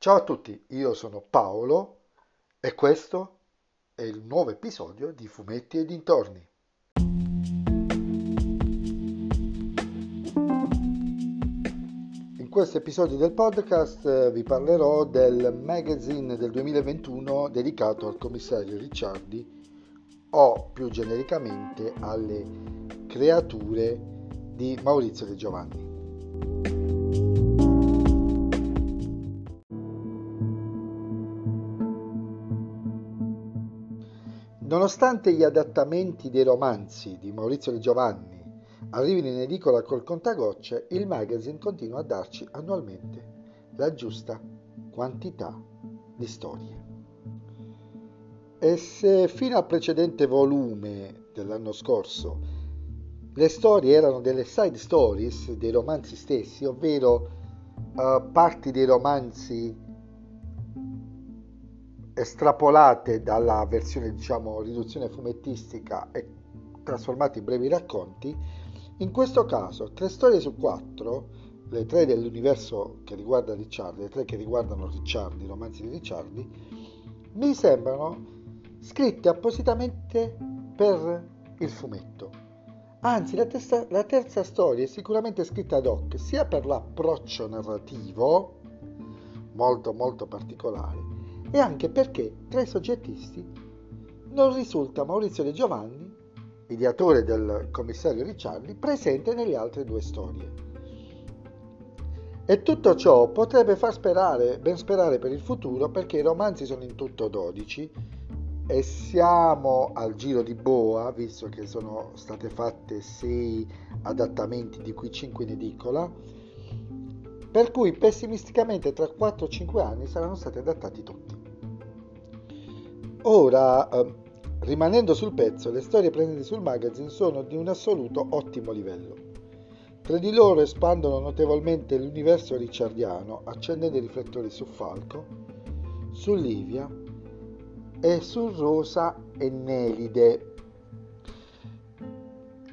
Ciao a tutti, io sono Paolo e questo è il nuovo episodio di Fumetti e dintorni. In questo episodio del podcast eh, vi parlerò del magazine del 2021 dedicato al commissario Ricciardi o più genericamente alle creature di Maurizio De Giovanni. Nonostante gli adattamenti dei romanzi di Maurizio De Giovanni arrivino in edicola col contagocce, il magazine continua a darci annualmente la giusta quantità di storie. E se fino al precedente volume dell'anno scorso le storie erano delle side stories dei romanzi stessi, ovvero uh, parti dei romanzi estrapolate dalla versione diciamo riduzione fumettistica e trasformate in brevi racconti, in questo caso tre storie su quattro, le tre dell'universo che riguarda Ricciardi, le tre che riguardano Ricciardi, i romanzi di Ricciardi, mi sembrano scritte appositamente per il fumetto. Anzi, la, testa, la terza storia è sicuramente scritta ad hoc, sia per l'approccio narrativo, molto molto particolare, e anche perché tra i soggettisti non risulta Maurizio De Giovanni, ideatore del commissario Ricciardi, presente nelle altre due storie. E tutto ciò potrebbe far sperare, ben sperare per il futuro perché i romanzi sono in tutto 12 e siamo al giro di boa, visto che sono state fatte 6 adattamenti, di cui 5 in edicola, per cui pessimisticamente tra 4-5 anni saranno stati adattati tutti. Ora, eh, rimanendo sul pezzo, le storie presenti sul magazine sono di un assoluto ottimo livello. Tre di loro espandono notevolmente l'universo ricciardiano, accendendo i riflettori su Falco, su Livia e su Rosa e Nelide.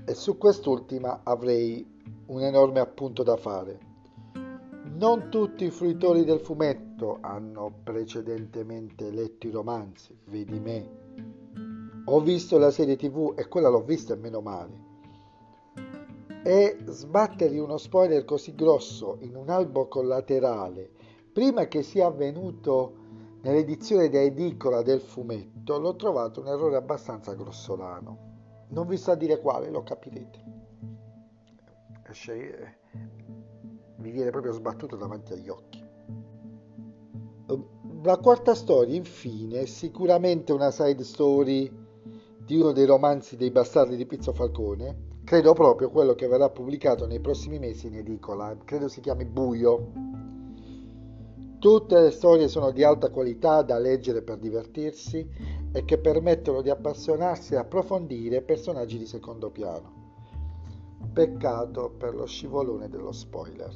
E su quest'ultima avrei un enorme appunto da fare. Non tutti i fruitori del fumetto hanno precedentemente letto i romanzi, vedi me. Ho visto la serie tv e quella l'ho vista e meno male. E sbattergli uno spoiler così grosso in un albo collaterale, prima che sia avvenuto nell'edizione da edicola del fumetto, l'ho trovato un errore abbastanza grossolano. Non vi sto a dire quale, lo capirete mi viene proprio sbattuto davanti agli occhi. La quarta storia, infine, è sicuramente una side story di uno dei romanzi dei bastardi di Pizzo Falcone, credo proprio quello che verrà pubblicato nei prossimi mesi in edicola, credo si chiami Buio. Tutte le storie sono di alta qualità da leggere per divertirsi e che permettono di appassionarsi e approfondire personaggi di secondo piano. Peccato per lo scivolone dello spoiler.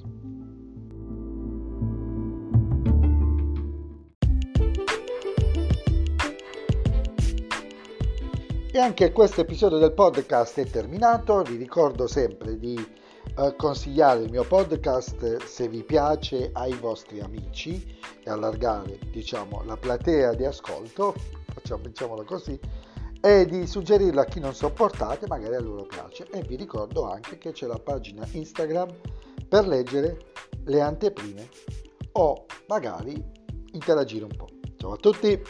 E anche questo episodio del podcast è terminato. Vi ricordo sempre di eh, consigliare il mio podcast se vi piace ai vostri amici e allargare diciamo, la platea di ascolto, facciamo, diciamolo così, e di suggerirlo a chi non sopportate, magari a loro piace. E vi ricordo anche che c'è la pagina Instagram per leggere le anteprime o magari interagire un po'. Ciao a tutti!